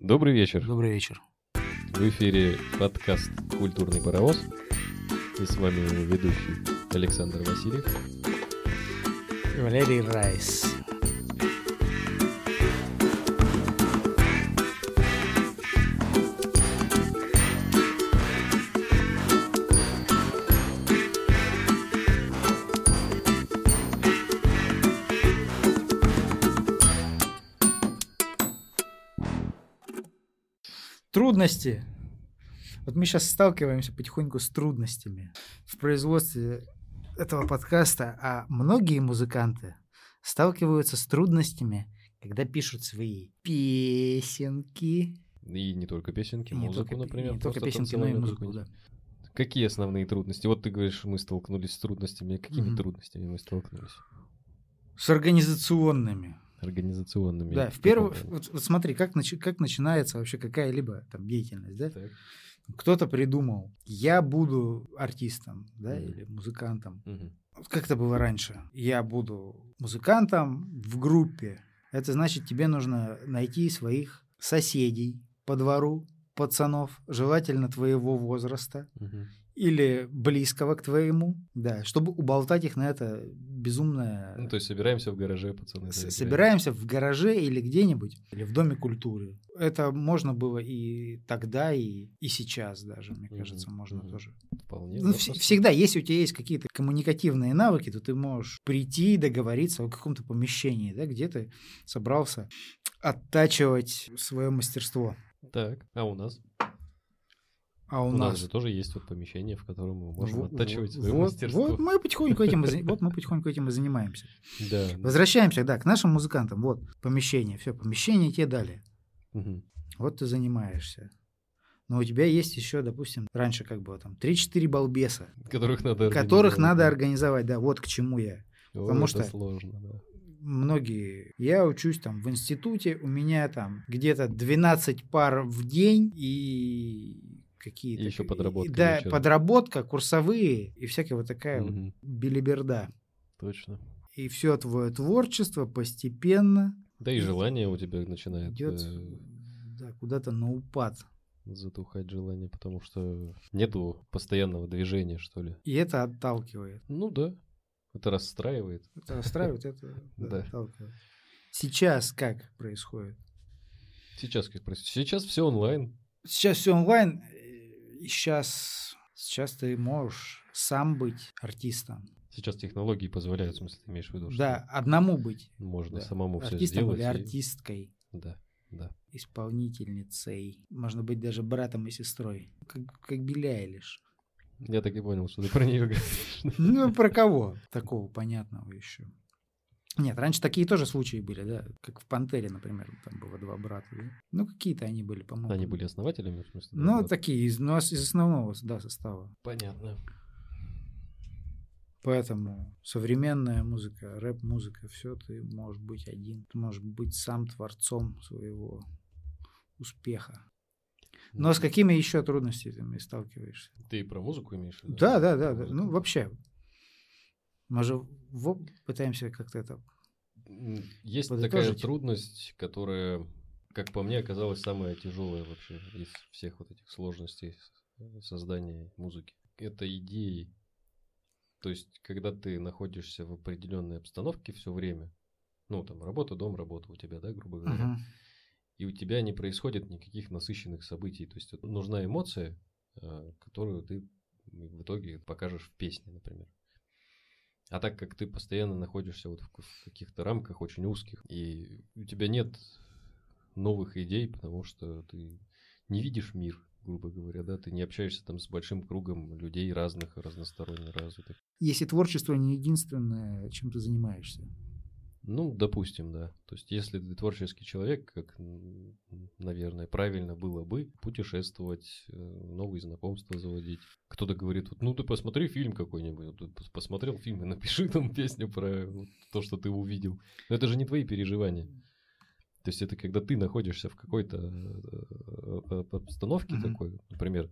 Добрый вечер. Добрый вечер. В эфире подкаст «Культурный паровоз». И с вами его ведущий Александр Васильев. Валерий Райс. Трудности. Вот мы сейчас сталкиваемся потихоньку с трудностями в производстве этого подкаста, а многие музыканты сталкиваются с трудностями, когда пишут свои песенки. И не только песенки, не музыку, только- например. не только песенки, но и музыку, да. Какие основные трудности? Вот ты говоришь, мы столкнулись с трудностями. Какими Мгм. трудностями мы столкнулись? С организационными. Организационными. Да, в плане? вот, вот смотри, как, начи- как начинается вообще какая-либо там деятельность, да? Так. Кто-то придумал, я буду артистом, да, Мгм. или музыкантом. Мгм. Вот Как это было раньше? Я буду музыкантом в группе. Это значит, тебе нужно найти своих соседей по двору, пацанов, желательно твоего возраста Мгм. Или близкого к твоему, да, чтобы уболтать их на это безумное... Ну, то есть собираемся в гараже, пацаны. С-. Собираемся в гараже или где-нибудь, или в Доме культуры. Это можно было и тогда, и, и сейчас даже, мне кажется, можно мгм. тоже. Вполне. Ну, просто- всегда, если у тебя есть какие-то коммуникативные навыки, то ты можешь прийти и договориться о каком-то помещении, да, где ты собрался оттачивать свое мастерство. Так, а у нас? А у, У, нас... нас... же тоже есть вот помещение, в котором мы можем Во- оттачивать вот- свое вот, мастерство. вот мы потихоньку этим, вот мы потихоньку этим и занимаемся. Да. Возвращаемся, да, к нашим музыкантам. Вот помещение, все, помещение тебе дали. Мгм. Вот ты занимаешься. Но у тебя есть еще, допустим, раньше как было там 3-4 балбеса, Которых надо которых надо организовать, да, вот к чему я. О, потому что- сложно, да. Многие, я учусь там в институте, у меня там где-то 12 пар в день и какие-то... Еще подработка Да, вечером. подработка, курсовые и всякая вот такая вот Мгм. билиберда. Точно. И все твое творчество постепенно Да и желание у тебя начинает идет э, да, куда-то на упад. затухать желание, потому что нету постоянного движения, что ли. И это отталкивает. Ну да, это расстраивает. Это расстраивает, это отталкивает. Сейчас как происходит? Сейчас как происходит? Сейчас все онлайн. Сейчас все онлайн, и сейчас, сейчас ты можешь сам быть артистом. Сейчас технологии позволяют, в смысле, ты имеешь в виду, что Да, одному быть. можно да. самому все Артистом сделать. или и- артисткой, Да, да. исполнительницей. Можно быть даже братом и сестрой. Как, как Билли Айлиш. Я так и понял, что ты про нее говоришь. Ну, про кого? Такого понятного еще. Нет, раньше такие тоже случаи были, да, как в «Пантере», например, там было два брата. да. Ну, какие-то они были, по-моему. Они были основателями, в смысле? Ну, да? такие, из, ну, из основного, да, состава. Понятно. Поэтому современная музыка, рэп-музыка, все, ты можешь быть один. Ты можешь быть сам творцом своего успеха. Но с какими еще трудностями сталкиваешься? Ты про музыку имеешь? Да, да, да. да. Музыку. Ну, вообще. Мы же в- пытаемся как-то это... Есть подытожить. такая трудность, которая, как по мне, оказалась самая тяжелая вообще из всех вот этих сложностей создания музыки. Это идеи. То есть, когда ты находишься в определенной обстановке все время, ну, там, работа, дом, работа у тебя, да, грубо говоря, Мгм. и у тебя не происходит никаких насыщенных событий. То есть, нужна эмоция, э, которую ты в итоге покажешь в песне, например. А так как ты постоянно находишься вот в, каких-то рамках очень узких, и у тебя нет новых идей, потому что ты не видишь мир, грубо говоря, да, ты не общаешься там с большим кругом людей разных, разносторонне развитых. Если творчество не единственное, чем ты занимаешься. Ну, допустим, да. То есть, если ты творческий человек, как, наверное, правильно было бы путешествовать, э, новые знакомства заводить. Кто-то говорит, вот, ну ты посмотри фильм какой-нибудь, вот пос- посмотрел фильм и напиши там песню про вот то, что ты увидел. Но это же не твои переживания. То есть это когда ты находишься в какой-то э, э, обстановке Мгм. такой, например,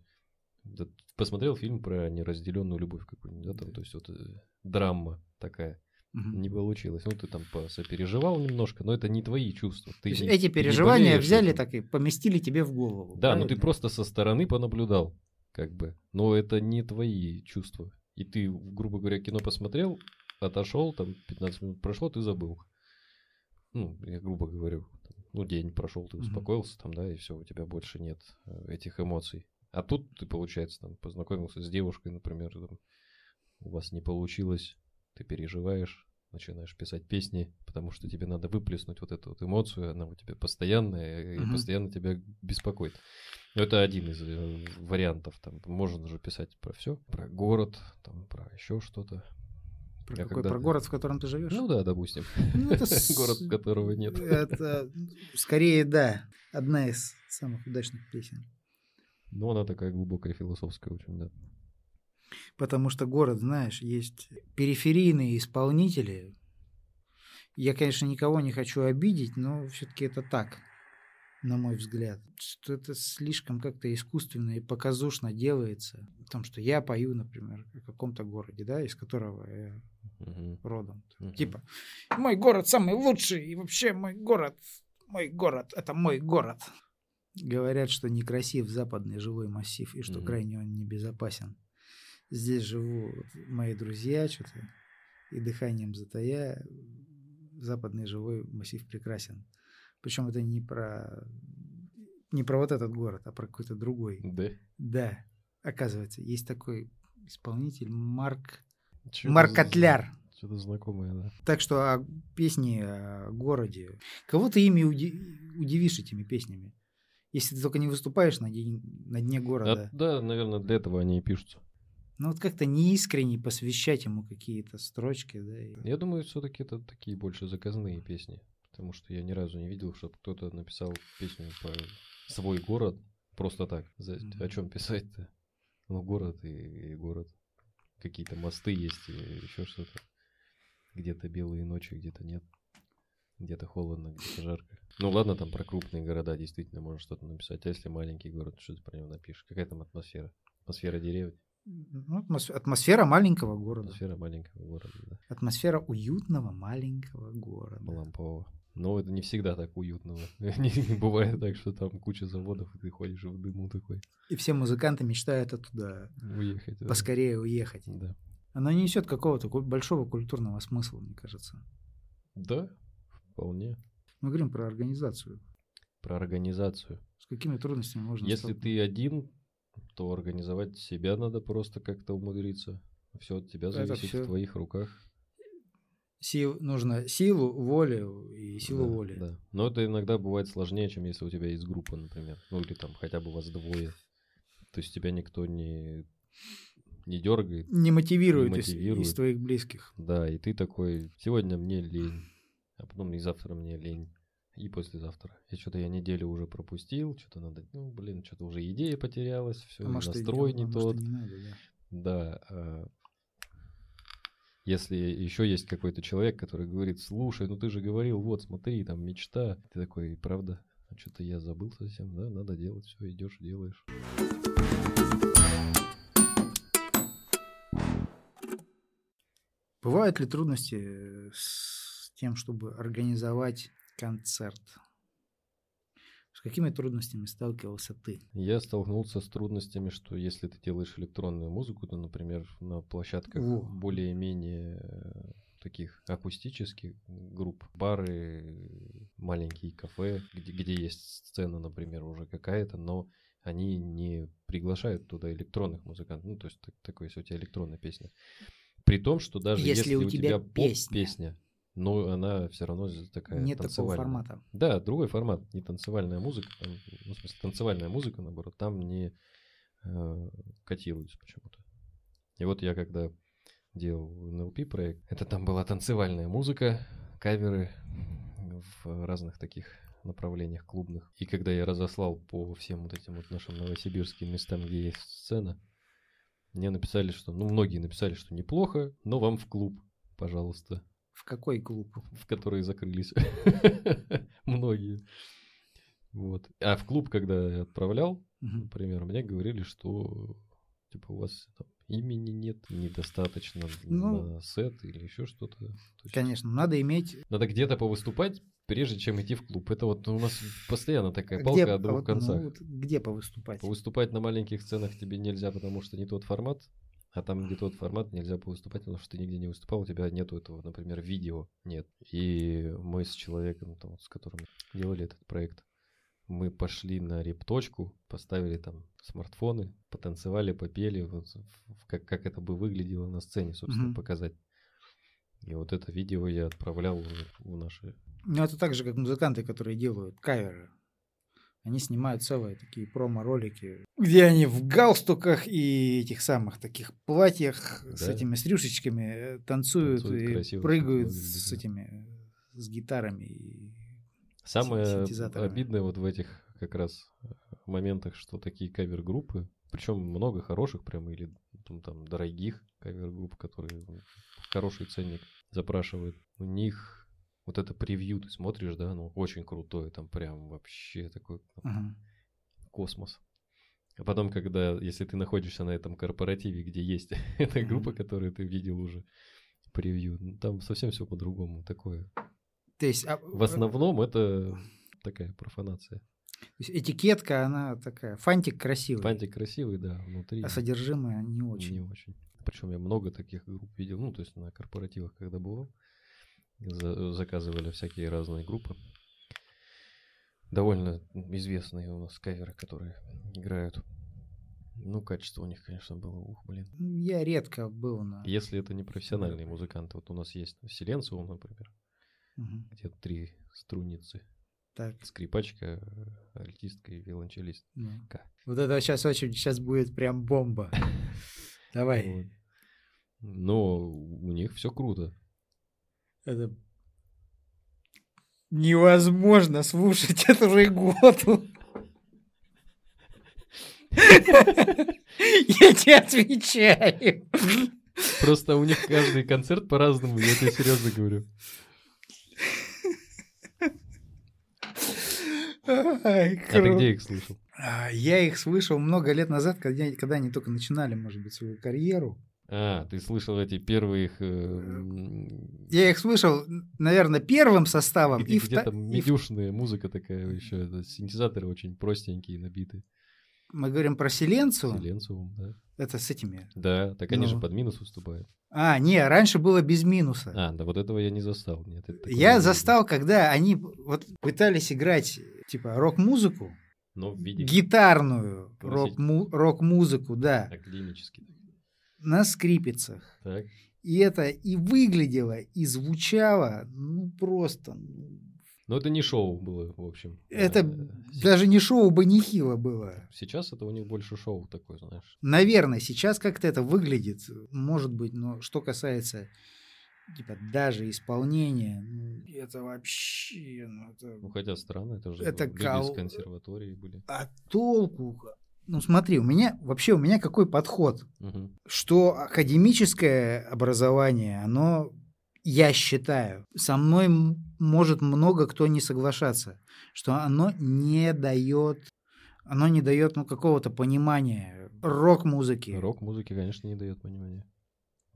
посмотрел фильм про неразделенную любовь какую-нибудь, да, там, то есть вот э, драма такая. Мгм. Не получилось. Ну, ты там сопереживал немножко, но это не твои чувства. То Ты есть не- эти переживания взяли этим. так и поместили тебе в голову. Да, но ты правильно? просто со стороны понаблюдал, как бы. Но это не твои чувства. И ты, грубо говоря, кино посмотрел, отошел, там 15 минут прошло, ты забыл. Ну, я грубо говорю. Ну, день прошел, ты успокоился там, да, и все, у тебя больше нет э, этих эмоций. А тут ты, получается, там, познакомился с девушкой, например, там, у вас не получилось, ты переживаешь, начинаешь писать песни, потому что тебе надо выплеснуть вот эту вот эмоцию, она у тебя постоянная и Мгм. постоянно тебя беспокоит. Это один из э, вариантов. Там можно же писать про все, про город, там, про еще что-то. Про, Я какой, когда- про город, в котором ты живешь? Ну да, допустим. Ну, это Город, которого нет. Это скорее, да, одна из самых удачных песен. Ну, она такая глубокая философская очень, да. Потому что город, знаешь, есть периферийные исполнители. Я, конечно, никого не хочу обидеть, но все-таки это так, на мой взгляд. Что это слишком как-то искусственно и показушно делается. В том, что я пою, например, о каком-то городе, да, из которого я Мгм. родом. Мгм. Типа, мой город самый лучший, и вообще мой город, мой город, это мой город. Говорят, что некрасив западный жилой массив, и что Мгм. крайне он небезопасен. Здесь живут мои друзья, что-то, и дыханием затая, западный жилой массив прекрасен. Причем это не про, не про вот этот город, а про какой-то другой. Да. Да, оказывается, есть такой исполнитель Марк, Чё-то Марк за- Котляр. Что-то знакомое, да. Так что о песни о городе. Кого ты ими уди- удивишь этими песнями? Если ты только не выступаешь на, день, на дне города. да, наверное, для этого они и пишутся. Ну вот как-то неискренне посвящать ему какие-то строчки, да. и- Я думаю, все-таки это такие больше заказные песни. Потому что я ни разу не видел, чтобы кто-то написал песню про свой город просто так. Мгм. О чем писать-то? Ну, город и, и город. Какие-то мосты есть и еще что-то. Где-то белые ночи, где-то нет. Где-то холодно, где-то жарко. Ну ладно, там про крупные города действительно можно что-то написать. А если маленький город, что ты про него напишешь? Какая там атмосфера? Атмосфера деревни, Ну, атмос- атмосфера маленького города. атмосфера маленького города, да. Атмосфера уютного маленького города. Лампового. Но это не всегда так уютно. Не, не бывает так, что там куча заводов, и ты ходишь в дыму такой. И все музыканты мечтают оттуда Уехать. да. поскорее уехать. Да. Оно несет какого-то большого культурного смысла, мне кажется. Да, вполне. Мы говорим про организацию. Про организацию. С какими трудностями можно Если ты один, то организовать себя надо просто как-то умудриться. Все от тебя зависит всё. в твоих руках. Сил, нужно силу, волю и силу Да, воли. Да. Но это иногда бывает сложнее, чем если у тебя есть группа, например. Ну или там хотя бы вас двое. То есть тебя никто не, не дергает. Не мотивирует, Не из- мотивирует. Из, твоих близких. Да, и ты такой, сегодня мне лень, а потом и завтра мне лень, и послезавтра. И что-то я неделю уже пропустил, что-то надо, ну, блин, что-то уже идея потерялась, все, А может, настрой не- не а может, тот. и не надо, да. Да. а Если еще есть какой-то человек, который говорит, слушай, ну ты же говорил, вот, смотри, там мечта. Ты такой, правда? А что-то я забыл совсем, да, надо делать, все, идешь, делаешь. Бывают ли трудности э, с тем, чтобы организовать концерт? С какими трудностями сталкивался ты? Я столкнулся с трудностями, что если ты делаешь электронную музыку, то, например, на площадках Во. более-менее э, таких акустических групп, бары, маленькие кафе, где, где есть сцена, например, уже какая-то, но они не приглашают туда электронных музыкантов. Ну, то есть так- такой, если у тебя электронная песня. При том, что даже Если если, у у тебя тебя песня. поп-песня, но она все равно такая Нет такого танцевальная. формата. Да, другой формат, не танцевальная музыка, там, ну, в смысле, танцевальная музыка, наоборот, там не э, котируется почему-то. И вот я когда делал NLP проект, это там была танцевальная музыка, каверы в разных таких направлениях клубных. И когда я разослал по всем вот этим вот нашим новосибирским местам, где есть сцена, мне написали, что, ну, многие написали, что неплохо, но вам в клуб, пожалуйста В какой клуб? в которые закрылись. Многие. Вот. А в клуб, когда я отправлял, например, мне говорили, что типа у вас там имени нет, недостаточно Ну, на сет или еще что-то. Конечно, надо иметь... Надо где-то повыступать, прежде чем идти в клуб. Это вот у нас постоянно такая где, палка о а двух вот, ну, концах. вот где повыступать? Повыступать на маленьких сценах тебе нельзя, потому что не тот формат. А там, где тот формат, нельзя повыступать, потому что ты нигде не выступал, у тебя нету этого, например, видео нет. И мы с человеком, там, с которым делали этот проект, мы пошли на репточку, поставили там смартфоны, потанцевали, попели, вот, как, как это бы выглядело на сцене, собственно, Мгм. показать. И вот это видео я отправлял в наши... Ну, это так же, как музыканты, которые делают каверы. Они снимают целые такие промо-ролики, где они в галстуках и этих самых таких платьях с Да. этими с рюшечками э, танцуют, Танцуют и красиво, прыгают с этими, с гитарами. и- Самое обидное вот в этих как раз э, моментах, что такие кавер-группы, причем много хороших прям или там, там дорогих кавер-групп, которые хороший ценник запрашивают, у них вот это превью ты смотришь, да, ну очень крутое, там прям вообще такой Мгм. космос. А потом, когда, если ты находишься на этом корпоративе, где есть эта группа, которую ты видел уже, превью, ну, там совсем все по-другому такое. То есть, а, В основном это такая профанация. то есть этикетка, она такая, фантик красивый, Фантик красивый, да, внутри а содержимое не не очень. очень. Причем я много таких групп видел, ну, то есть на корпоративах, когда бывал, за- заказывали всякие разные группы. Довольно известные у нас каверы, которые играют. Ну, качество у них, конечно, было, ух, блин. Ну, Я редко был на... Если это не профессиональные музыканты, вот у нас есть Селенциум, например, Мгм. где три струницы, Так, скрипачка, альтистка и виолончелист. ну. Вот это сейчас очень, сейчас будет прям бомба. Давай. Вот. Но у них все круто. Это невозможно слушать эту реготу. Я тебе отвечаю. Просто у них каждый концерт по-разному, я тебе серьезно говорю. Ай, А ты где их слышал? А, Я их слышал много лет назад, когда, когда они только начинали, может быть, свою карьеру. А, ты слышал эти первые их... э, м, Я их слышал, наверное, первым составом. где, и где вта- там и медюшная музыка такая еще, это, синтезаторы очень простенькие, набиты. Мы говорим про Селенцу. Силенциум, да. Это с этими. Да, так они же Ну. под минус выступают. А, не, раньше было без минуса. А, да вот этого я не застал. Нет, не Я видел. застал, когда они вот пытались играть типа рок-музыку, Но в виде гитарную рок-музыку, да, академический. На скрипицах. Так. И это и выглядело, и звучало, ну просто. ну, Но это не шоу было, в общем. Это Э, се- даже не шоу бы нехило было. Сейчас это у них больше шоу такое, знаешь. Наверное, сейчас как-то это выглядит, может быть, но что касается типа даже исполнения, ну, это вообще, ну, это Ну, хотя странно, это же Это люди кал- из консерватории были. а толку? Ну смотри, у меня вообще у меня какой подход, Мгм. что академическое образование, оно, я считаю, со мной может много кто не соглашаться, что оно не дает, оно не дает ну какого-то понимания рок-музыки. Рок-музыки, конечно, не дает понимания.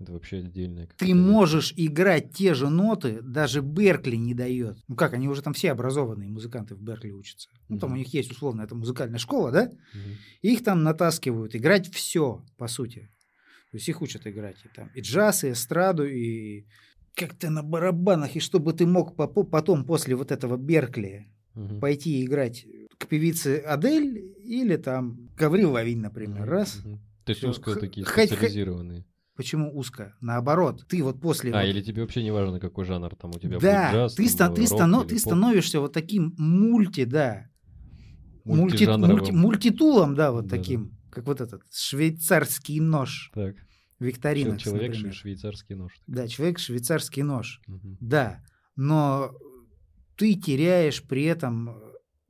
Это вообще отдельная Ты можешь играть те же ноты, даже Беркли не дает. Ну как, они уже там все образованные музыканты в Беркли учатся. Ну там у них есть условно это музыкальная школа, да? И их там натаскивают играть все, по сути. То есть их учат играть и, там, и джаз, и эстраду, и как-то на барабанах, и чтобы ты мог потом после вот этого Беркли Мгм. пойти играть к певице Адель или там Гаврил Лавинь, например, Мгм. раз. Мгм. То есть узко такие специализированные. Почему узко? Наоборот, ты вот после... А, вот- или тебе вообще не важно, какой жанр там у тебя да, будет джаз, ты, там, ты, рок стано- ты становишься вот таким мульти, да. Мульти, мульти- мультитулом, да, вот Да-да. таким, как вот этот швейцарский нож Так, Викторина. человек шве- швейцарский нож. Да, человек швейцарский нож. Мгм. Да, но ты теряешь при этом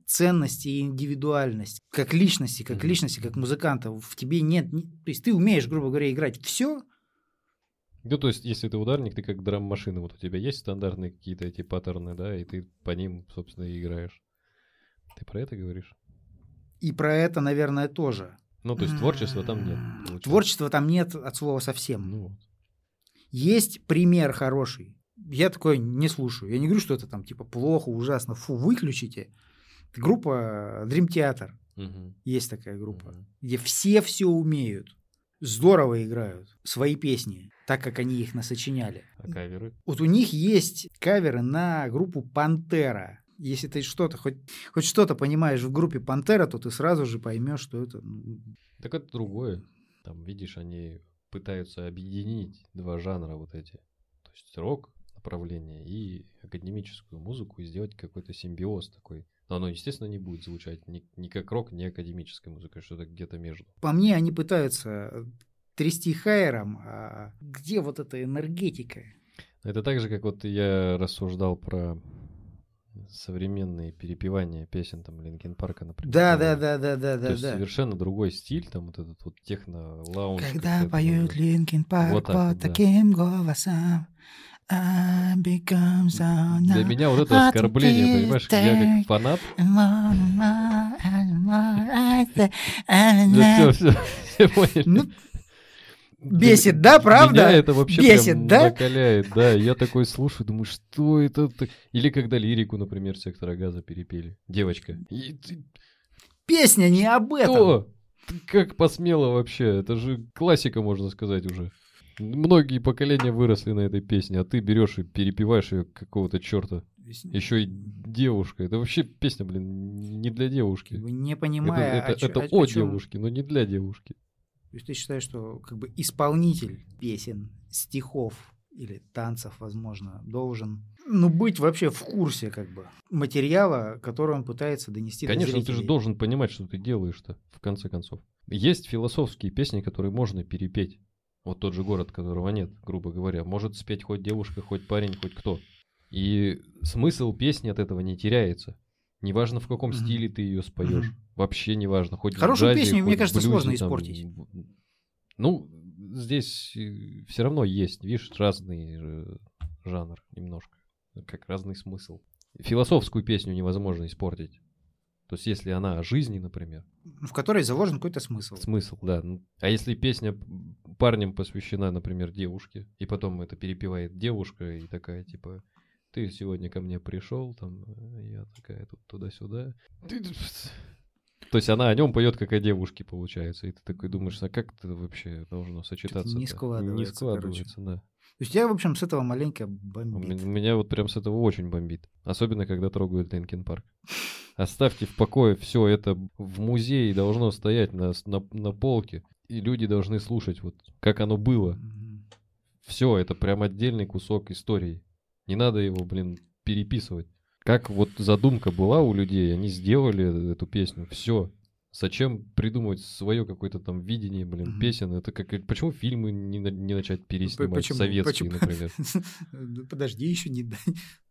ценность и индивидуальность как личности, как Мгм. личности, как музыканта. В тебе нет, то есть ты умеешь, грубо говоря, играть все, Ну, то есть, если ты ударник, ты как драм-машина. Вот у тебя есть стандартные какие-то эти паттерны, да, и ты по ним, собственно, и играешь. Ты про это говоришь? и про это, наверное, тоже. Ну, то есть творчества там нет. М, получается. Творчества там нет от слова совсем. Ну, вот. Есть пример хороший. Я такой не слушаю. Я не говорю, что это там типа плохо, ужасно. Фу, выключите. Это группа Dream Theater. Мгм. Есть такая группа, Мгм. где все все умеют. Здорово играют свои песни, так как они их насочиняли. А каверы? Вот у них есть каверы на группу Пантера. Если ты что-то, хоть, хоть что-то понимаешь в группе Пантера, то ты сразу же поймешь, что это ну, Так это другое. Там, видишь, они пытаются объединить два жанра вот эти. То есть рок направление и академическую музыку и сделать какой-то симбиоз такой. Но оно, естественно, не будет звучать ни, ни как рок, ни академическая музыка, что-то где-то между. По мне, они пытаются трясти хайером, а где вот эта энергетика? Это так же, как вот я рассуждал про современные перепевания песен там Linkin Park а, например. Да, когда- да, да, да, да, То да, есть да. совершенно другой стиль, там вот этот вот техно-лаунж. Когда какой-то, поют ну, Linkin Park Вот так вот, да. таким голосом, I Для меня вот это А оскорбление, понимаешь, я как фанат. Да все, все, все поняли. Бесит, да, правда? Меня это вообще Бесит, прям да? накаляет, да. Я такой слушаю, думаю, что это? так? Или когда лирику, например, сектора газа перепели. Девочка. И ты Песня не об этом. Что? Ты как посмела вообще? Это же классика, можно сказать, уже. Многие поколения выросли на этой песне, а ты берешь и перепеваешь ее какого-то черта. Еще и девушка. Это вообще песня, блин, не для девушки. Не Это, понимая, это- о чё- это о- о девушке, но не для девушки. То есть ты считаешь, что как бы исполнитель песен, стихов или танцев, возможно, должен ну, быть вообще в курсе как бы материала, который он пытается донести до Конечно, ты же зрителей. должен понимать, что ты делаешь-то, в конце концов. Есть философские песни, которые можно перепеть. Вот тот же город, которого нет, грубо говоря. Может спеть хоть девушка, хоть парень, хоть кто. И смысл песни от этого не теряется. Неважно, в каком Мгм. стиле ты ее споешь. Мгм. Вообще неважно. Хоть Хорошую джазе, песню, мне хоть в кажется, блюзе, сложно там, испортить. Ну, здесь все равно есть, видишь, разный э, жанр немножко. Как разный смысл. Философскую песню невозможно испортить. То есть, если она о жизни, например, в которой заложен какой-то смысл. смысл, да. Ну, А если песня парнем посвящена, например, девушке, и потом это перепевает девушка, и такая, типа, ты сегодня ко мне пришел, там, э, я такая тут туда-сюда. Ты- То есть она о нем поет как о девушке, получается. И ты такой думаешь, а как это вообще должно сочетаться? не складывается, Не складывается, да. То есть я, в общем, с этого маленько бомбит. меня, вот прям с этого очень бомбит. Особенно, когда трогают Линкен Парк. Оставьте в покое все это в музее должно стоять на, на, на полке. И люди должны слушать, вот как оно было. Все, это прям отдельный кусок истории. Не надо его, блин, переписывать. Как вот задумка была у людей, они сделали эту песню. Все. Зачем придумывать свое какое-то там видение, блин, Мгм. песен? Это как почему фильмы не, не начать переснимать Почему? советские, Почему? например? Ну, Подожди, еще не...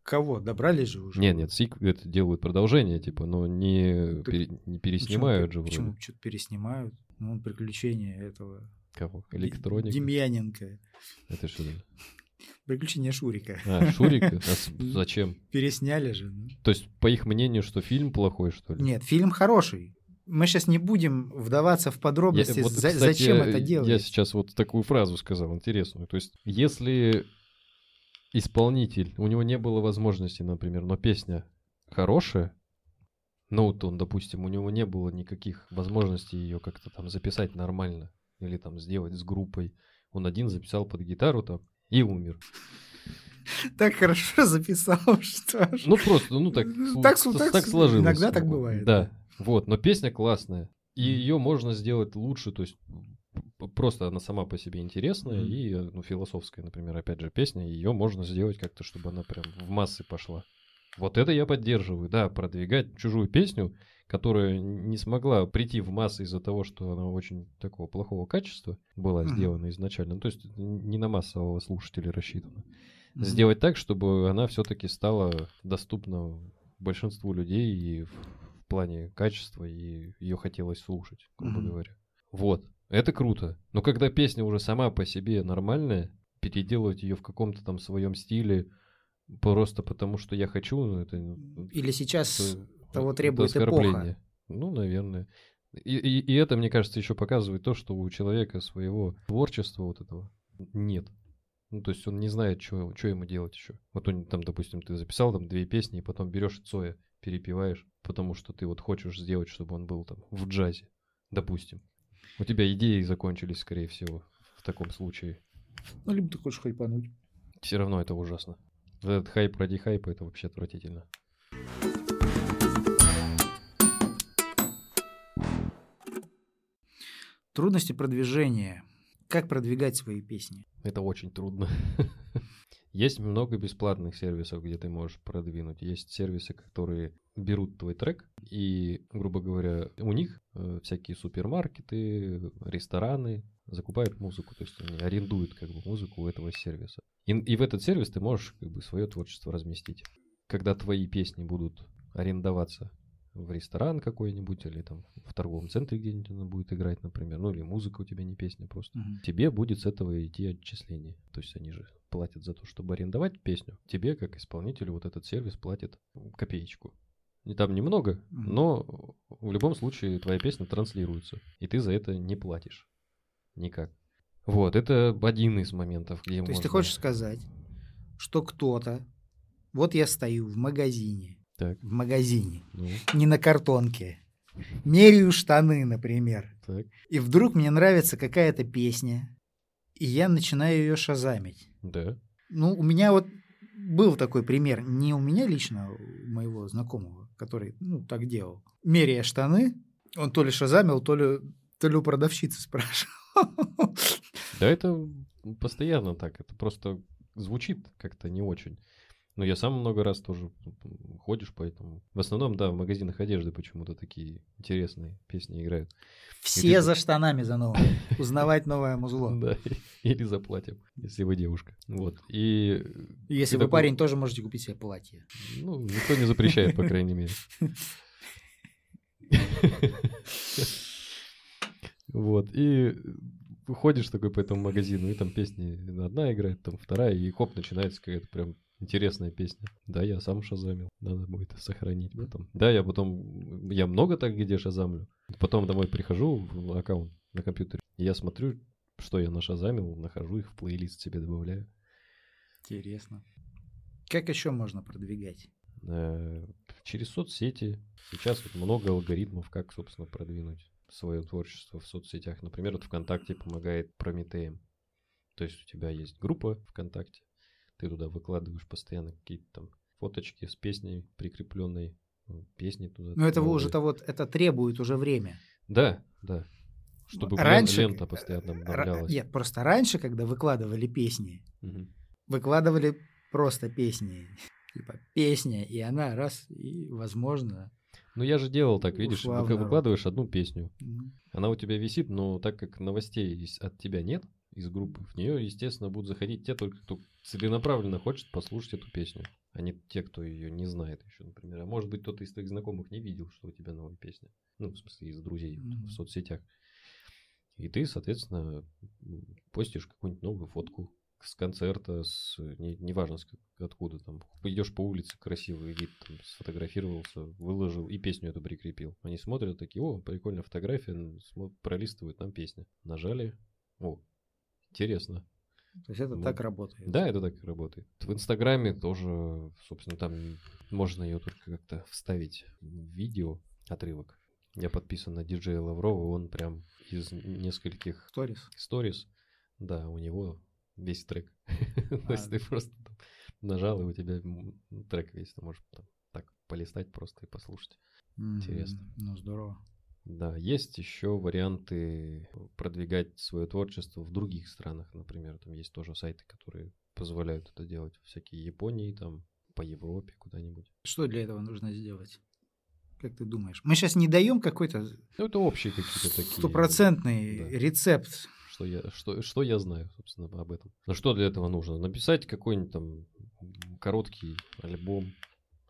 Кого? Добрались же уже? Нет, нет, сик это делают продолжение, типа, но не, пере- не Почему переснимают пер- же вроде. Почему что-то переснимают? Ну, приключения этого... Кого? Электроника? Демьяненко. Это что? Приключения Шурика. А, Шурик? А зачем? Пересняли же. ну. То есть, по их мнению, что фильм плохой, что ли? Нет, фильм хороший. Мы сейчас не будем вдаваться в подробности, Я- вот, за- кстати, зачем я- это Я делать. сейчас вот такую фразу сказал, интересную. То есть, если исполнитель, у него не было возможности, например, но песня хорошая, ну, вот он, допустим, у него не было никаких возможностей ее как-то там записать нормально или там сделать с группой. Он один записал под гитару там и умер. Так хорошо записал, что ж. Ну, просто, ну, так, Ну, так так так сложилось. иногда так бывает, Да, вот, но песня классная. И ее можно сделать лучше, то есть просто она сама по себе интересная Мгм. и, ну, философская, например, опять же, песня, ее можно сделать как-то, чтобы она прям в массы пошла. Вот это я поддерживаю, да, продвигать чужую песню, которая не смогла прийти в массы из-за того, что она очень такого плохого качества была сделана изначально, ну, то есть не на массового слушателя рассчитана. Сделать так, чтобы она все-таки стала доступна большинству людей и в, плане качества, и ее хотелось слушать, грубо говоря. Вот, это круто. Но когда песня уже сама по себе нормальная, переделывать ее в каком-то там своем стиле просто потому, что я хочу, ну, это... ну, Или сейчас это- того требует эпоха. Ну, наверное. И, и, и это, мне кажется, еще показывает то, что у человека своего творчества вот этого нет. Ну, то есть он не знает, что, ему делать еще. Вот он там, допустим, ты записал там две песни, и потом берешь Цоя, перепеваешь, потому что ты вот хочешь сделать, чтобы он был там в джазе, допустим. У тебя идеи закончились, скорее всего, в таком случае. Ну, либо ты хочешь хайпануть. Все равно это ужасно. Этот хайп ради хайпа это вообще отвратительно. Трудности продвижения. Как продвигать свои песни? Это очень трудно. Есть много бесплатных сервисов, где ты можешь продвинуть. Есть сервисы, которые берут твой трек и, грубо говоря, у них э, всякие супермаркеты, рестораны закупают музыку, то есть они арендуют как бы музыку у этого сервиса. И, и в этот сервис ты можешь как бы свое творчество разместить. Когда твои песни будут арендоваться в ресторан какой-нибудь или там в торговом центре где-нибудь она будет играть, например, ну или музыка у тебя не песня просто, Мгм. тебе будет с этого идти отчисление. То есть они же платят за то, чтобы арендовать песню. Тебе, как исполнителю, вот этот сервис платит копеечку. И там немного, Мгм. но в любом случае твоя песня транслируется, и ты за это не платишь. Никак. Вот, это один из моментов, где То есть ты можно- хочешь сказать, что кто-то... Вот я стою в магазине. Так, В магазине. ну, Не на картонке. Меряю штаны, например. так, И вдруг мне нравится какая-то песня. И я начинаю ее шазамить. да. Ну, у меня вот был такой пример. Не у меня лично, а у моего знакомого, который, ну, так делал. Меряя штаны, он то ли шазамил, то ли, то ли у продавщицы спрашивал. Да это постоянно так, это просто звучит как-то не очень. Но я сам много раз тоже ходишь, поэтому... В основном, да, в магазинах одежды почему-то такие интересные песни играют. Все ты- за штанами за новым. Узнавать новое музло. Да, или заплатим, если вы девушка. Вот, и... Если ты вы парень, тоже можете купить себе платье. Ну, никто не запрещает, по крайней мере. Вот, и ходишь такой по этому магазину, и там песни одна играет, там вторая, и хоп, начинается какая-то прям интересная песня. Да, я сам шазамил, надо будет сохранить потом. Да, я потом, я много так где шазамлю. Потом домой прихожу в аккаунт на компьютере, я смотрю, что я нашазамил, нахожу их в плейлист себе добавляю. Интересно. Как еще можно продвигать? Э, через соцсети. Сейчас вот много алгоритмов, как, собственно, продвинуть свое творчество в соцсетях. Например, вот ВКонтакте помогает Прометеем. То есть у тебя есть группа ВКонтакте, ты туда выкладываешь постоянно какие-то там фоточки с песней прикрепленной, ну, песни туда. Ну, это уже то вот, это требует уже время. Да, да. Чтобы Раньше- лента постоянно обновлялась. Нет, просто раньше, когда выкладывали песни, Мгм. выкладывали просто песни. Типа песня, и она раз, и, возможно... Ну я же делал так, видишь, выкладываешь одну песню, м, Она у тебя висит, но так как новостей от тебя нет из группы, в нее, естественно, будут заходить те только, кто целенаправленно хочет послушать эту песню, а не те, кто ее не знает еще, например. А может быть, кто-то из твоих знакомых не видел, что у тебя новая песня. Ну, в смысле, из друзей Мгм. в соцсетях. И ты, соответственно, постишь какую-нибудь новую фотку с концерта, с, не, неважно с откуда там, идешь по улице, красивый вид, там, сфотографировался, выложил и песню эту прикрепил. Они смотрят такие, о, прикольная фотография, пролистывают, там песня. Нажали, о, интересно. То есть это Ну, так работает. Да, это так и работает. В Инстаграме тоже, собственно, там можно ее только как-то вставить в видео, отрывок. Я подписан на диджея Лаврова, он прям из нескольких Сторис. сторис, да, у него весь трек. То А. есть ты просто нажал, и у тебя трек весь, ты можешь там так полистать просто и послушать. Интересно. Ну, здорово. Да, есть еще варианты продвигать свое творчество в других странах, например, там есть тоже сайты, которые позволяют это делать, всякие Японии, там, по Европе куда-нибудь. Что для этого нужно сделать? Как ты думаешь? Мы сейчас не даем какой-то Ну, это общие какие-то такие... стопроцентный да. рецепт. Что я, что, что я знаю, собственно, об этом. Но что для этого нужно? Написать какой-нибудь там короткий альбом,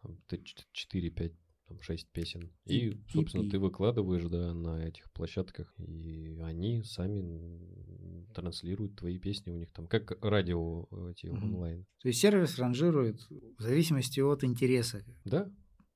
там, т- ч- 4, 5, там, 6 песен. И, И- собственно, EP. ты выкладываешь, да, на этих площадках, и они сами транслируют твои песни у них там, как радио эти Мгм. онлайн. То есть сервис ранжирует в зависимости от интереса. Да,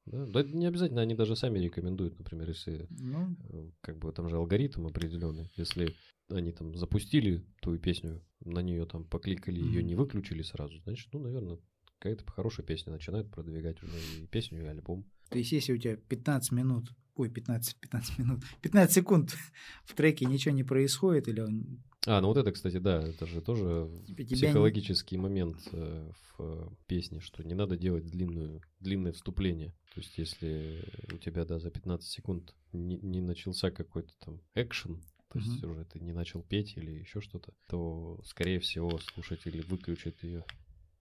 Да? да не обязательно, они даже сами рекомендуют, например, если Ну, э, как бы там же алгоритм определенный, если они там запустили твою песню, на нее там покликали, ее Мгм. не выключили сразу, значит, ну, наверное, какая-то хорошая песня начинает продвигать уже и песню, и альбом. то есть, если у тебя 15 минут, ой, 15, 15 минут, 15 секунд в треке ничего не происходит, или он А, ну вот это, кстати, да, это же тоже Типа тебя не- психологический момент э, в э, песне, что не надо делать длинную, длинное вступление. То есть, если у тебя, да, за 15 секунд не, не начался какой-то там экшен, то есть Мгм. уже ты не начал петь или еще что-то, то, скорее всего, слушатель выключит ее,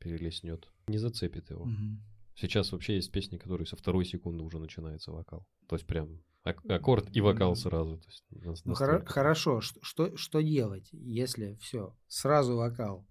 перелеснет, не зацепит его. Мгм. Сейчас вообще есть песни, которые со второй секунды уже начинается вокал. То есть прям ак- аккорд и вокал сразу. То есть Ну, хоро- хорошо, что, что, что делать, если все, сразу вокал?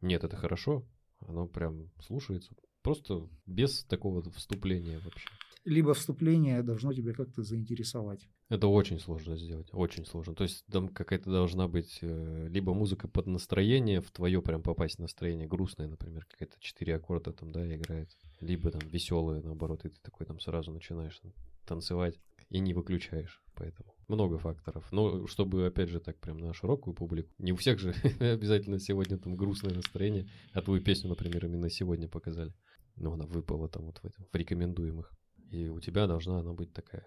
Нет, это хорошо. Оно прям слушается. Просто без такого вступления вообще. Либо вступление должно тебя как-то заинтересовать. Это очень сложно сделать, очень сложно. То есть там какая-то должна быть э, либо музыка под настроение, в твое прям попасть настроение грустное, например, какая-то четыре аккорда там, да, играет, либо там веселое, наоборот, и ты такой там сразу начинаешь танцевать и не выключаешь, поэтому много факторов. Но чтобы, опять же, так прям на широкую публику, не у всех же обязательно сегодня там грустное настроение, а твою песню, например, именно сегодня показали. Но она выпала там вот в, этом, в рекомендуемых. И у тебя должна она быть такая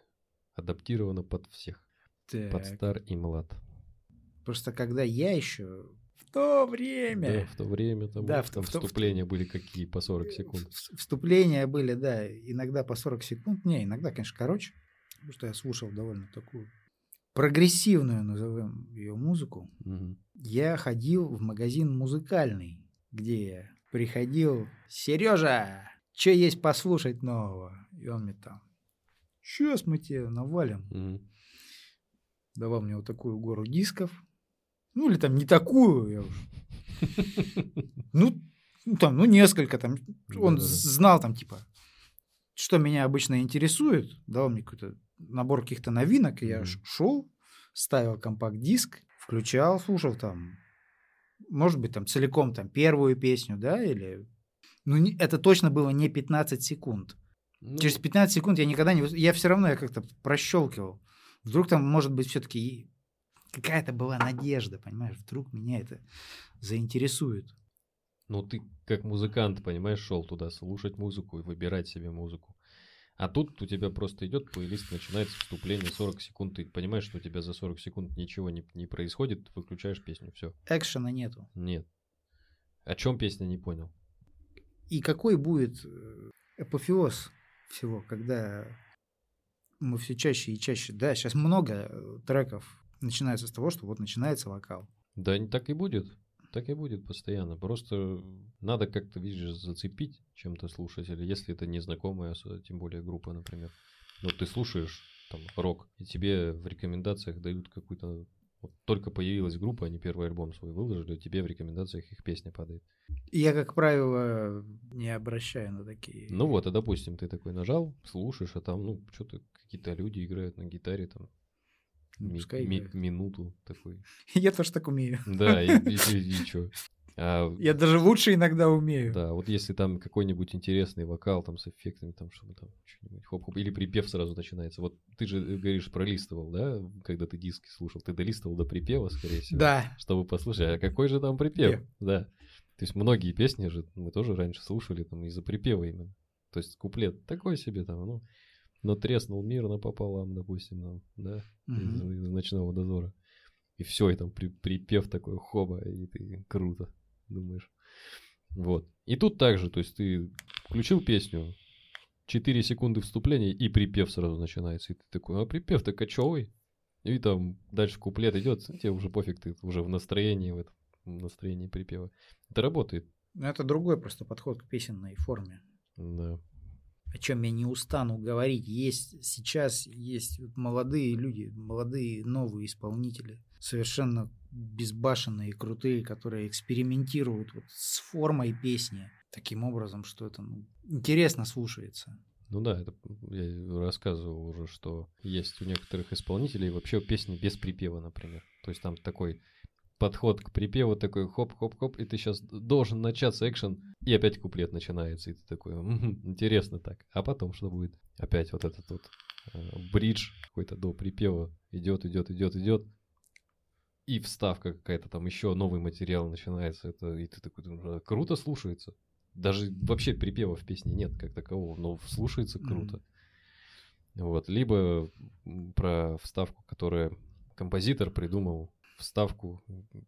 адаптирована под всех. Так, Под стар и млад. Просто когда я еще в то время... Да, в то время там, Да, в там в то- в вступления были какие по 40 секунд. Вступления были, да, иногда по 40 секунд. Не, иногда, конечно, короче. Потому что я слушал довольно такую прогрессивную, назовем ее, музыку. Мгм. Я ходил в магазин музыкальный, где я приходил, Сережа, что есть послушать нового? И он мне там, сейчас мы тебе навалим. Мгм. Давал мне вот такую гору дисков. Ну, или там не такую, я уж. Ну, ну, там, ну, несколько там. Он знал там, типа, что меня обычно интересует. Дал мне какой-то набор каких-то новинок, и я шел, ставил компакт-диск, включал, слушал там, может быть, там целиком там первую песню, да, или... Ну, это точно было не 15 секунд. Ну, Через 15 секунд я никогда не... Я все равно я как-то прощелкивал. Вдруг там, может быть, все-таки какая-то была надежда, понимаешь? Вдруг меня это заинтересует. ну, ты как музыкант, понимаешь, шел туда слушать музыку и выбирать себе музыку. А тут у тебя просто идет плейлист, начинается вступление 40 секунд, ты понимаешь, что у тебя за 40 секунд ничего не, не происходит, выключаешь песню, все. Экшена нету. Нет. О чем песня, не понял. И какой будет э, апофеоз всего, когда мы все чаще и чаще... Да, сейчас много э, треков начинается с того, что вот начинается вокал. Да, не так и будет. Так и будет постоянно. Просто надо как-то, видишь, зацепить чем-то слушателя, если это незнакомая, тем более группа, например. Ну, ты слушаешь там рок, и тебе в рекомендациях дают какую-то... Вот только появилась группа, они первый альбом свой выложили, тебе в рекомендациях их песня падает. И я, как правило, не обращаю на такие... Ну вот, а допустим, ты такой нажал, слушаешь, а там, ну, что-то какие-то люди играют на гитаре, там, Ну, ми- ми- минуту такой. Я тоже так умею. Да, и, и, что? А Я даже лучше иногда умею. Да, вот если там какой-нибудь интересный вокал там с эффектами, там чтобы там что-нибудь хоп-хоп, или припев сразу начинается. Вот ты же э, говоришь, пролистывал, да, когда ты диски слушал, ты долистывал до припева, скорее всего, Да. чтобы послушать, а какой же там припев, Припев. да. То есть многие песни же мы тоже раньше слушали там из-за припева именно. То есть куплет такой себе там, ну, но треснул мир напополам, допустим, там, да, из, Мгм. из ночного дозора. И все, и там при- припев такой хоба, и ты круто думаешь. Вот. И тут также, то есть ты включил песню, 4 секунды вступления, и припев сразу начинается. И ты такой, а припев-то кочевый. И там дальше куплет идет, тебе уже пофиг, ты уже в настроении, в этом в настроении припева. Это работает. Но это другой просто подход к песенной форме. Да. О чем я не устану говорить. Есть сейчас есть молодые люди, молодые новые исполнители, совершенно безбашенные, крутые, которые экспериментируют вот с формой песни таким образом, что это ну, интересно слушается. Ну да, это я рассказывал уже, что есть у некоторых исполнителей вообще песни без припева, например. То есть там такой подход к припеву такой хоп-хоп-хоп, и ты сейчас должен начаться экшен, и опять куплет начинается, и ты такой, «Мгм, интересно так. А потом что будет? Опять вот этот вот э, бридж какой-то до припева идет, идет, идет, идет, и вставка какая-то там еще новый материал начинается, это и ты такой, думаешь, «А, круто слушается. Даже вообще припева в песне нет как такового, но слушается круто. Вот, либо про вставку, которая композитор придумал, вставку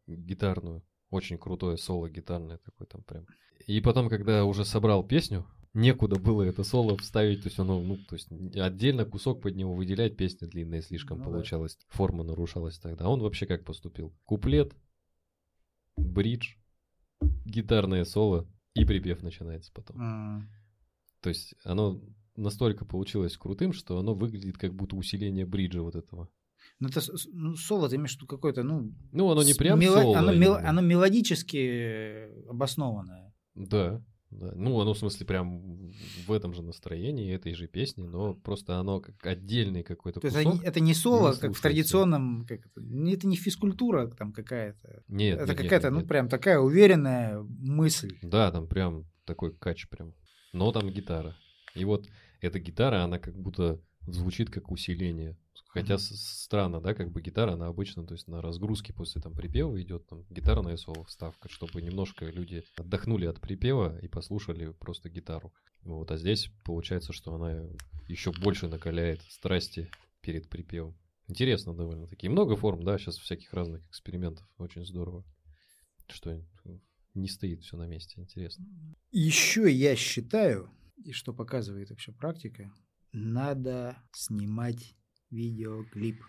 гитарную, очень крутое соло гитарное такое там прям. И потом, когда уже собрал песню, некуда было это соло вставить, то есть оно, ну, то есть отдельно кусок под него выделять, песня длинная слишком Ну да. получалась, форма нарушалась тогда. А он вообще как поступил? Куплет, бридж, гитарное соло и припев начинается потом. М. То есть оно настолько получилось крутым, что оно выглядит как будто усиление бриджа вот этого. Ну, это ну, соло, ты имеешь в виду какое-то, ну... Ну, оно не прям мело- соло. Оно, мел- именно. оно мелодически обоснованное. Да, да. Ну, оно в смысле прям в этом же настроении, этой же песни, но просто оно как отдельный какой-то То кусок. это, не- это не соло, как в традиционном... Как это, не- это не физкультура там какая-то. Нет, это нет, какая-то, нет, ну, нет. прям такая уверенная мысль. Да, там прям такой кач прям. Но там гитара. И вот эта гитара, она как будто звучит как усиление. Хотя с- странно, да, как бы гитара, она обычно, то есть на разгрузке после там припева идет там гитарное соло вставка, чтобы немножко люди отдохнули от припева и послушали просто гитару. Вот, а здесь получается, что она еще больше накаляет страсти перед припевом. Интересно довольно-таки. И много форм, да, сейчас всяких разных экспериментов. Очень здорово. Что не стоит все на месте. Интересно. Еще я считаю, и что показывает вообще практика, надо снимать видеоклип.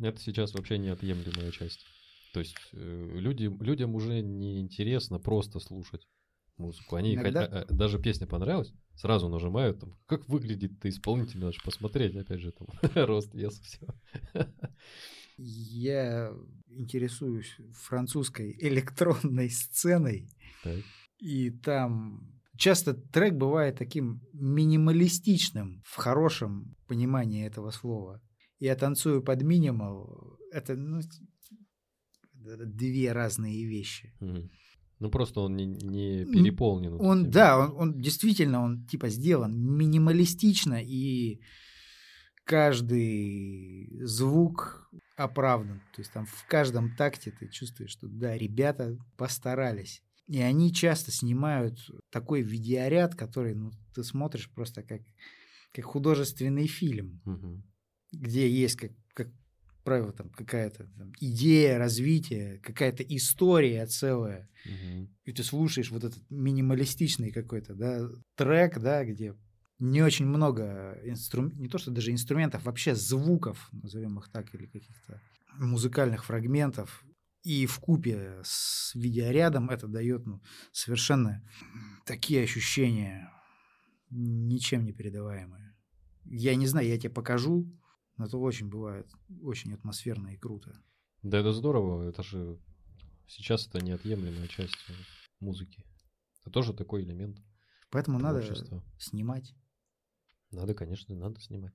Это сейчас вообще неотъемлемая часть. То есть э, люди, людям уже не интересно просто слушать музыку. Они Иногда- хотя- э, даже песня понравилась, сразу нажимают, там, как выглядит исполнитель, надо же посмотреть, опять же, там, рост, вес, все. Я интересуюсь французской электронной сценой, и там часто трек бывает таким минималистичным в хорошем понимании этого слова. Я танцую под минимал. Это ну, две разные вещи. Ну, просто он не, не переполнен. Он, да, он, он действительно, он типа сделан минималистично, и каждый звук оправдан. То есть там в каждом такте ты чувствуешь, что да, ребята постарались. И они часто снимают такой видеоряд, который ну, ты смотришь просто как, как художественный фильм, Мгм. где есть, как, как правило, там какая-то там идея развития, какая-то история целая Мгм. и ты слушаешь вот этот минималистичный какой-то, да, трек, да, где не очень много инструментов, не то что даже инструментов, вообще звуков, назовем их так, или каких-то музыкальных фрагментов, и в купе с видеорядом это дает ну, совершенно такие ощущения, ничем не передаваемые. Я не знаю, я тебе покажу, но это очень бывает, очень атмосферно и круто. Да, это здорово. Это же сейчас это неотъемлемая часть э, музыки. Это тоже такой элемент Поэтому надо снимать. Надо, конечно, надо снимать.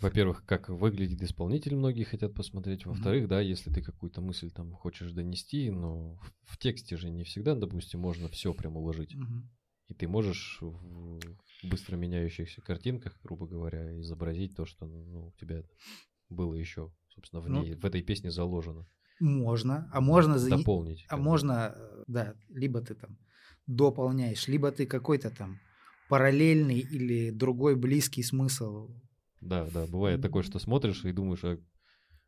Во-первых, как выглядит исполнитель, многие хотят посмотреть. Во-вторых, да, если ты какую-то мысль там хочешь донести, но в- тексте же не всегда, допустим, можно все прям уложить. Мгм. И ты можешь в быстро меняющихся картинках, грубо говоря, изобразить то, что ну, у тебя было еще, собственно, в Ну, ней, в этой песне заложено. Можно, а можно за... Дополнить. А можно, э, да, либо ты там дополняешь, либо ты какой-то там параллельный или другой близкий смысл. Да, да, бывает такое, что смотришь и думаешь, а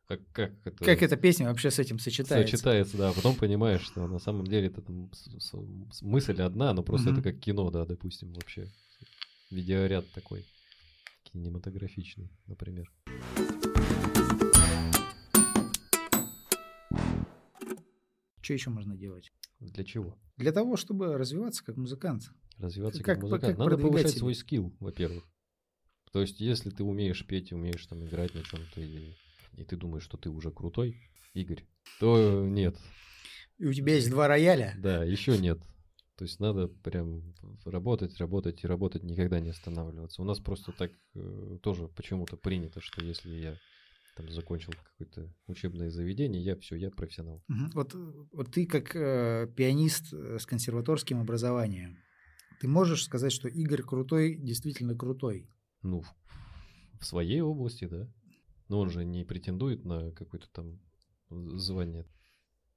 как, как это... Как эта песня вообще с этим сочетается? Сочетается, да, а потом понимаешь, что на самом деле это там с- с- мысль одна, но просто Мгм. это как кино, да, допустим, вообще. Видеоряд такой кинематографичный, например. Что еще можно делать? Для чего? Для того, чтобы развиваться как музыкант. Развиваться Как- как, музыкант. как Надо повышать свой скилл, во-первых. То есть, если ты умеешь петь, умеешь там играть на чем-то, и, и ты думаешь, что ты уже крутой, Игорь, то нет. И у тебя есть два рояля. Да, еще нет. То есть надо прям работать, работать и работать, никогда не останавливаться. У нас просто так э, тоже почему-то принято, что если я там закончил какое-то учебное заведение, я все, я профессионал. Мгм. Вот, вот ты как э, пианист э, с консерваторским образованием, ты можешь сказать, что Игорь крутой, действительно крутой? Ну, в- своей области, да. Но он же не претендует на какое-то там звание.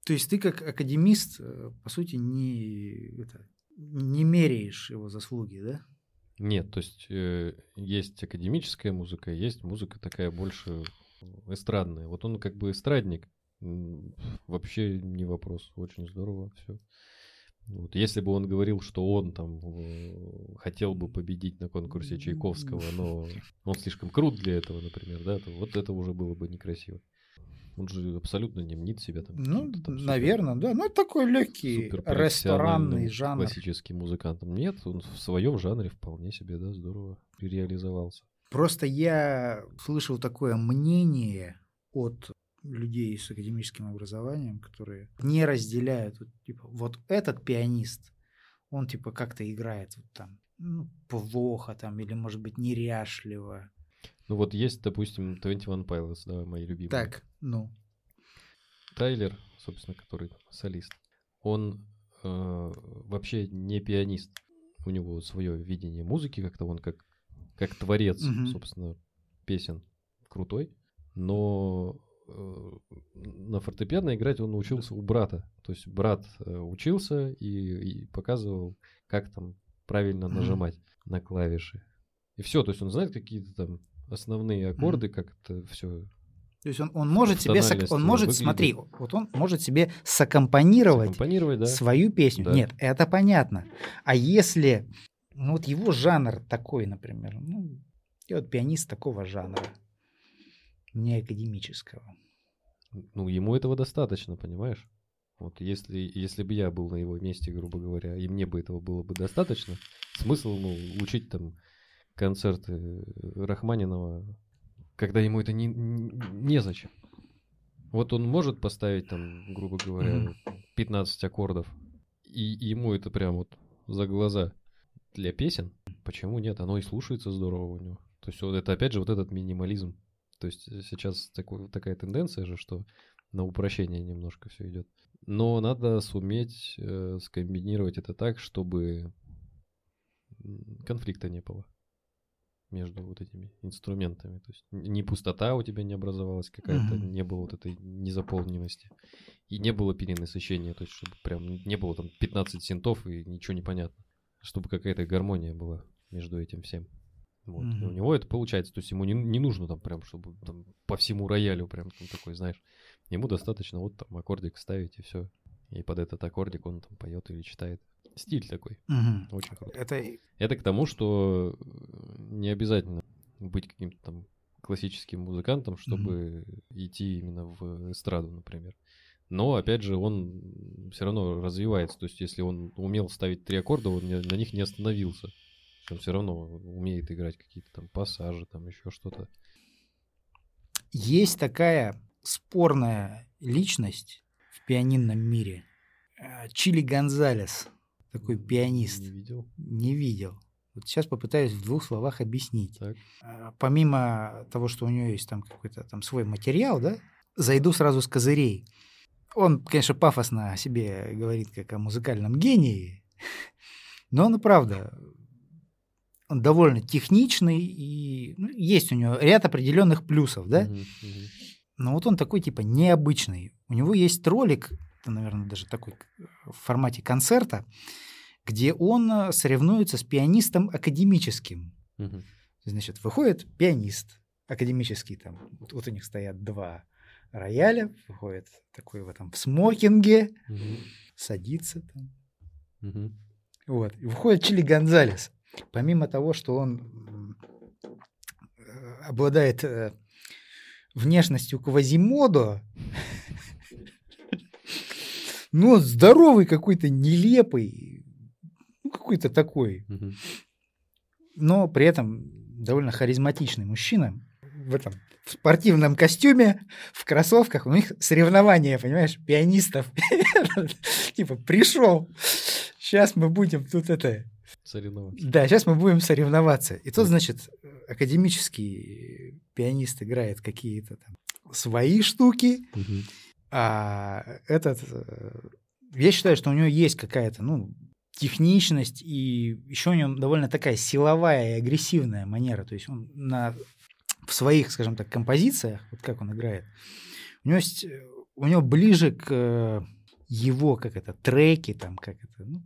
То есть ты как академист, э, по сути, не, это, не меряешь его заслуги, да? Нет, то есть э, есть академическая музыка, есть музыка такая больше эстрадная. Вот он как бы эстрадник, вообще не вопрос, очень здорово все. Вот. Если бы он говорил, что он там э, хотел бы победить на конкурсе Чайковского, но он слишком крут для этого, например, да, то вот это уже было бы некрасиво. Он же абсолютно не мнит себя там. Ну, там супер- наверное, да. Ну, это такой легкий ресторанный жанр. классическим музыкантом. Нет, он в своем жанре вполне себе, да, здорово реализовался. Просто я слышал такое мнение от людей с академическим образованием, которые не разделяют, вот, типа, вот этот пианист, он типа как-то играет вот там ну, плохо там или может быть неряшливо. Ну вот есть, допустим, 21 Pilots, да, мои любимые. Так, ну, Тайлер, собственно, который солист, он э, вообще не пианист. У него свое видение музыки, как-то он как, как творец, Мгм. собственно, песен крутой. Но на фортепиано играть он научился у брата. То есть брат э, учился и, и показывал, как там правильно нажимать на клавиши. И все, то есть он знает какие-то там основные аккорды, как это все то есть он, он может себе, тональности он может, выглядит. смотри, вот он может себе саккомпанировать компонировать, да. свою песню. Да. Нет, это понятно. А если ну, вот его жанр такой, например, ну, я вот пианист такого жанра, не академического. Ну, ему этого достаточно, понимаешь? Вот если, если бы я был на его месте, грубо говоря, и мне бы этого было бы достаточно, смысл, ну, учить там концерты Рахманинова, когда ему это не, не- незачем. Вот он может поставить там, грубо говоря, Мгм. 15 аккордов, и ему это прям вот за глаза для песен. Почему нет? Оно и слушается здорово у него. То есть вот это опять же вот этот минимализм. То есть сейчас такой, такая тенденция же, что на упрощение немножко все идет. Но надо суметь э, скомбинировать это так, чтобы конфликта не было между вот этими инструментами. То есть не пустота у тебя не образовалась какая-то, Мгм. не было вот этой незаполненности. И не было перенасыщения, то есть чтобы прям не было там 15 синтов и ничего не понятно. Чтобы какая-то гармония была между этим всем. Вот. И у него это получается. То есть ему не, не нужно там прям, чтобы там по всему роялю прям там такой, знаешь. Ему достаточно вот там аккордик ставить и все. И под этот аккордик он там поет или читает. Стиль такой. Мгм. Очень круто. Это Это к тому, что э, не обязательно быть каким-то там классическим музыкантом, чтобы идти именно в эстраду, например. Но, опять же, он все равно развивается. То есть, если он умел ставить три аккорда, он на них не остановился. Он все равно умеет играть какие-то там пассажи, там еще что-то. есть такая спорная личность в пианинном мире. Э, Чили Гонзалес, такой пианист. Не видел. Не видел. Вот сейчас попытаюсь в двух словах объяснить. Так. А, Помимо того, что у него есть там какой-то там свой материал, да, зайду сразу с козырей. Он, конечно, пафосно о себе говорит как о музыкальном гении, но он и правда, довольно техничный и ну, есть у него ряд определенных плюсов, да. Мгм, мгм. Но вот он такой типа необычный. У него есть ролик, это, наверное, даже такой в формате концерта, где он э, соревнуется с пианистом академическим. Мгм. Значит, выходит пианист академический, там, вот, вот у них стоят два рояля, выходит такой в этом в смокинге, Мгм. садится там. Мгм. Вот. И выходит Чили Гонзалес. Помимо того, что он э, обладает э, внешностью Квазимодо, но здоровый какой-то, нелепый, ну, какой-то такой, но при этом довольно харизматичный мужчина в этом в спортивном костюме, в кроссовках. У них соревнования, понимаешь, пианистов. Типа, пришел. Сейчас мы будем тут это... Соревноваться. Да, сейчас мы будем соревноваться. И тут, значит, академический пианист играет какие-то там свои штуки, а этот... э, Я считаю, что у него есть какая-то, ну, техничность, и еще у него довольно такая силовая и агрессивная манера. То есть он на, в своих, скажем так, композициях, вот как он играет, у него есть, э, у него ближе к э, его, как это, треки, там, как это, ну,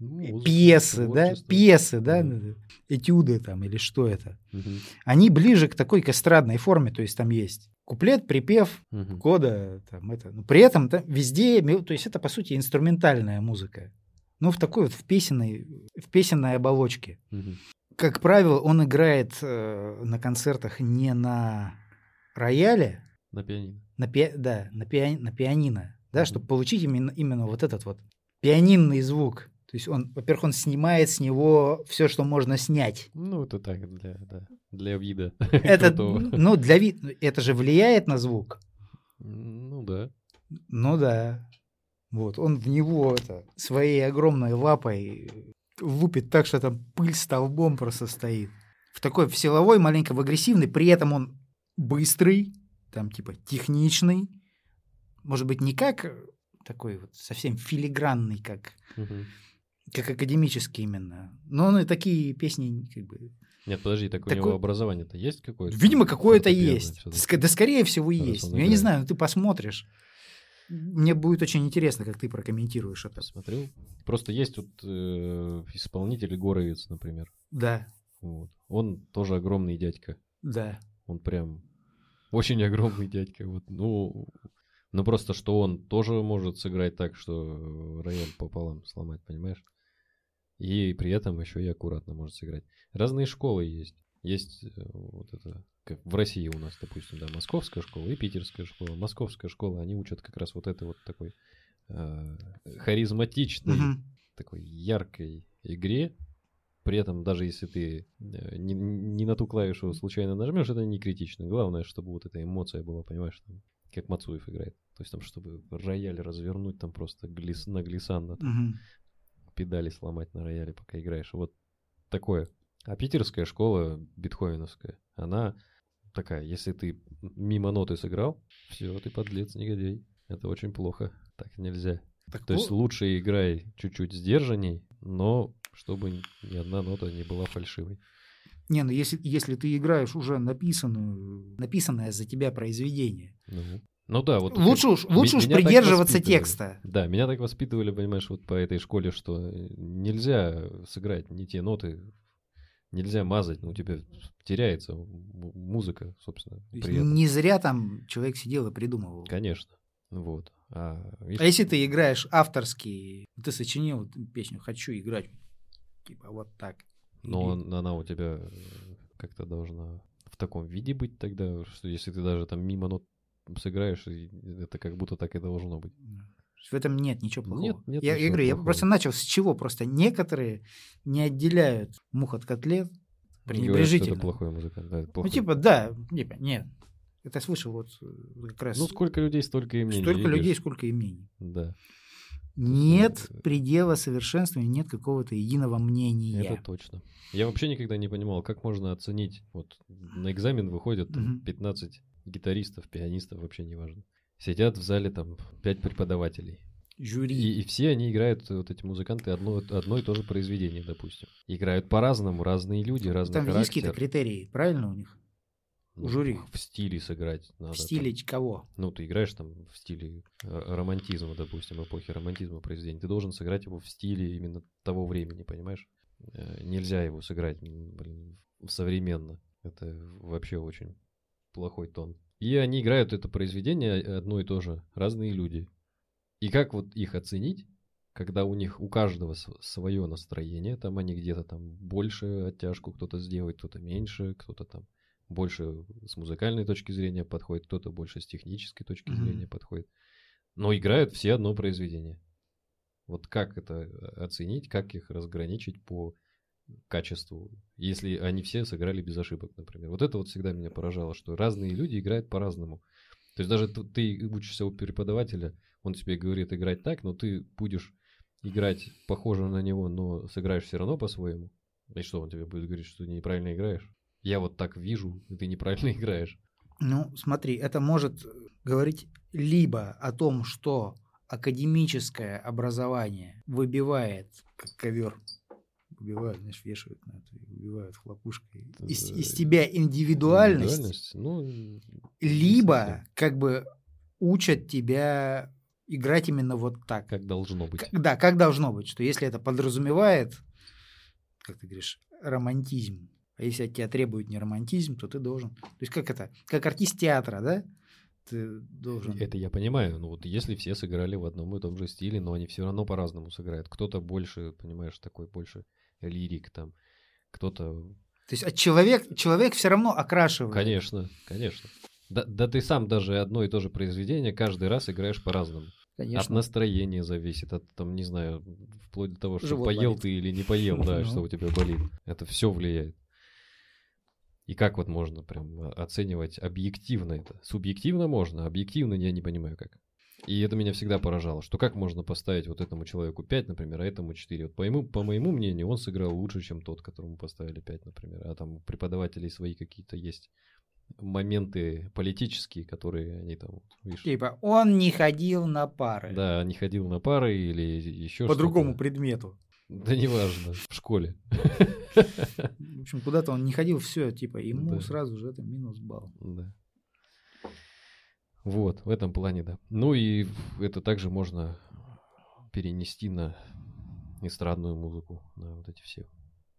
Ну, пьесы, да, пьесы, да, Мгм. этюды там или что это. Мгм. Они ближе к такой к эстрадной форме, то есть там есть куплет, припев, Мгм. кода, там это. Но при этом там везде, то есть это по сути инструментальная музыка. Ну, в такой вот в песенной, в песенной оболочке. Мгм. Как правило, он играет э, на концертах не на рояле, На пианино. на, пи- да, на, пиа- на пианино, да, Мгм. чтобы получить именно, именно вот этот вот пианинный звук. То есть он, во-первых, он снимает с него все, что можно снять. Ну, это так, для, да, для вида. Это, ну, для вид, это же влияет на звук. Ну да. Ну да. Вот, он в него это, своей огромной лапой лупит так, что там пыль столбом просто стоит. В такой, в силовой, маленько в агрессивный, при этом он быстрый, там типа техничный. Может быть, не как э, такой вот совсем филигранный, как, Мгм. Как академический именно. Но он и такие песни как бы... Нет, подожди, так у Такой- него образование-то есть какое-то? Видимо, какое-то есть. Ск- Да, скорее всего, Раз есть. он Я не знаю, ну ты посмотришь. Мне будет очень интересно, как ты прокомментируешь это. Посмотрел. Просто есть вот э, исполнитель Горовец, например. Да, Вот. Он тоже огромный дядька. да. Он прям очень огромный дядька. Вот. Ну, ну просто что он тоже может сыграть так, что рояль пополам сломать, понимаешь? И при этом еще и аккуратно может сыграть. Разные школы есть. Есть э, вот это, как в России у нас, допустим, да, московская школа и питерская школа. Московская школа, они учат как раз вот этой вот такой э, харизматичной, Мгм. такой яркой игре. При этом, даже если ты э, не, не на ту клавишу случайно нажмешь, это не критично. Главное, чтобы вот эта эмоция была, понимаешь, там, как Мацуев играет. То есть там, чтобы рояль развернуть, там просто глис, на глиссандо, там, Мгм. Педали сломать на рояле, пока играешь. Вот такое. А питерская школа, бетховеновская, она такая, если ты мимо ноты сыграл, все, ты подлец, негодяй. Это очень плохо. Так нельзя. Так То есть вот, лучше играй чуть-чуть сдержанней, но чтобы ни одна нота не была фальшивой. Не, ну если, если ты играешь уже написанную, написанное за тебя произведение, Ну, ну да, вот... лучше уж, лучше уж придерживаться текста. Да, меня так воспитывали, понимаешь, вот по этой школе, что нельзя сыграть не те ноты, нельзя мазать, ну, у тебя теряется музыка, собственно, не зря там человек сидел и придумывал. Конечно, вот. А, видишь, А если ты играешь авторский, ты сочинил песню «Хочу играть», типа вот так. Но Или- он- она у тебя э, как-то должна в таком виде быть тогда, что если ты даже там мимо нот сыграешь, и это как будто так и должно быть. В этом нет ничего плохого. Нет, нет я, я говорю, я плохого. просто начал с чего? Просто некоторые не отделяют мух от котлет Говорят, пренебрежительно. Это плохой музыкант. Да, это Ну, плохой. типа, да, типа, нет. Это я слышал вот э, как раз Ну, сколько людей, столько и мнений. столько людей, сколько и мнений. Да, Нет э, предела совершенствования, нет какого-то единого мнения. это точно. Я вообще никогда не понимал, как можно оценить. Вот на экзамен выходят там, Мгм. 15 гитаристов, пианистов, вообще неважно. Сидят в зале там 5 преподавателей. Жюри. И, и все они играют, вот эти музыканты, одно, одно и то же произведение, допустим. Играют по-разному, разные люди, разный Там есть какие-то критерии, правильно у них? Ну, жюри. В стиле сыграть надо. В там. стиле кого? Ну, ты играешь там в стиле э, романтизма, допустим, эпохи романтизма произведения. Ты должен сыграть его в стиле именно того времени, понимаешь? Э, Нельзя его сыграть, блин, современно. Это вообще очень плохой тон. И они играют это произведение одно и то же, разные люди. И как вот их оценить, когда у них у каждого свое настроение, там они где-то там больше оттяжку кто-то сделает, кто-то меньше, кто-то там больше с музыкальной точки зрения подходит, кто-то больше с технической точки Мгм. зрения подходит. Но играют все одно произведение. Вот как это оценить, как их разграничить по качеству, если они все сыграли без ошибок, например. Вот это вот всегда меня поражало, что разные люди играют по-разному. То есть даже ты учишься у преподавателя, он тебе говорит играть так, но ты будешь играть похоже на него, но сыграешь все равно по-своему. И что, он тебе будет говорить, что ты неправильно играешь? Я вот так вижу, и ты неправильно играешь. Ну, смотри, это может говорить либо о том, что академическое образование выбивает, как ковер, выбивают, знаешь, вешают на это, выбивают хлопушкой из, из тебя индивидуальность, Индивидуальность, Ну, либо как бы учат тебя играть именно вот так. как должно быть. К- Да, как должно быть, что если это подразумевает, как ты говоришь, романтизм, а если от тебя требует не романтизм, то ты должен. То есть как это? Как артист театра, да? Ты должен. Это я понимаю. Ну вот если все сыграли в одном и том же стиле, но они все равно по-разному сыграют. Кто-то больше, понимаешь, такой больше лирик там, кто-то... То есть от человек, человек все равно окрашивает. Конечно, конечно. Да, да ты сам даже одно и то же произведение каждый раз играешь по-разному. От Конечно. настроения зависит, от там, не знаю, вплоть до того, что Живот поел болит. ты или не поел, да, Ну. что у тебя болит. Это все влияет. И как вот можно прям о- оценивать объективно это? Субъективно можно, объективно я не понимаю как. И это меня всегда поражало, что как можно поставить вот этому человеку 5, например, а этому 4. Вот по моему, по моему мнению, он сыграл лучше, чем тот, которому поставили 5, например. А там у преподавателей свои какие-то есть моменты политические, которые они там, вот, видишь, Типа он не ходил на пары. да, не ходил на пары или еще По другому предмету. Да неважно, в школе. В общем, куда-то он не ходил, все, типа, ему Да. сразу же это минус балл. Да. Вот, в этом плане, да. Ну и это также можно перенести на эстрадную музыку, на вот эти все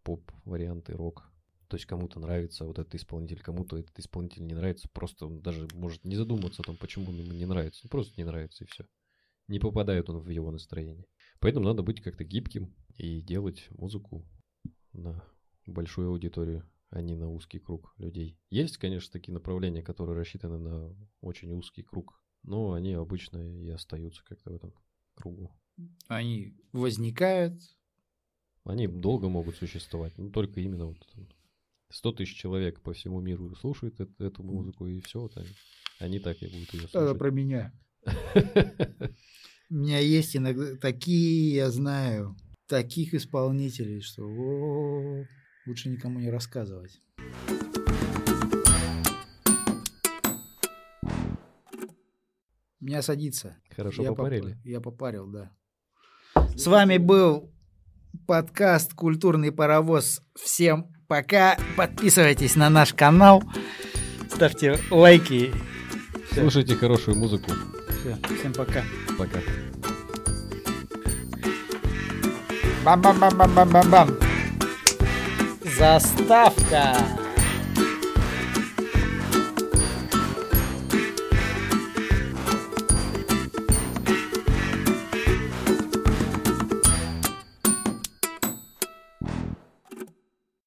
поп-варианты, рок. То есть кому-то нравится вот этот исполнитель, кому-то этот исполнитель не нравится. Просто он даже может не задумываться о том, почему ему не нравится. Просто не нравится и все. Не попадает он в его настроение. Поэтому надо быть как-то гибким и делать музыку на большую аудиторию, а не на узкий круг людей. Есть, конечно, такие направления, которые рассчитаны на очень узкий круг, но они обычно и остаются как-то в этом кругу. Они возникают, Они долго могут существовать, но только именно вот там 100 тысяч человек по всему миру слушают эт- эту музыку, и все, вот они, они так и будут ее это слушать. про меня. У меня есть иногда такие, я знаю, таких исполнителей, что лучше никому не рассказывать. Меня садится. Хорошо я попарили. попа- Я попарил, да. С вами был подкаст «Культурный паровоз». Всем пока. Подписывайтесь на наш канал. Ставьте лайки. Всё, Слушайте хорошую музыку. всё, Всем пока. Пока. Бам-бам-бам-бам-бам-бам. Заставка.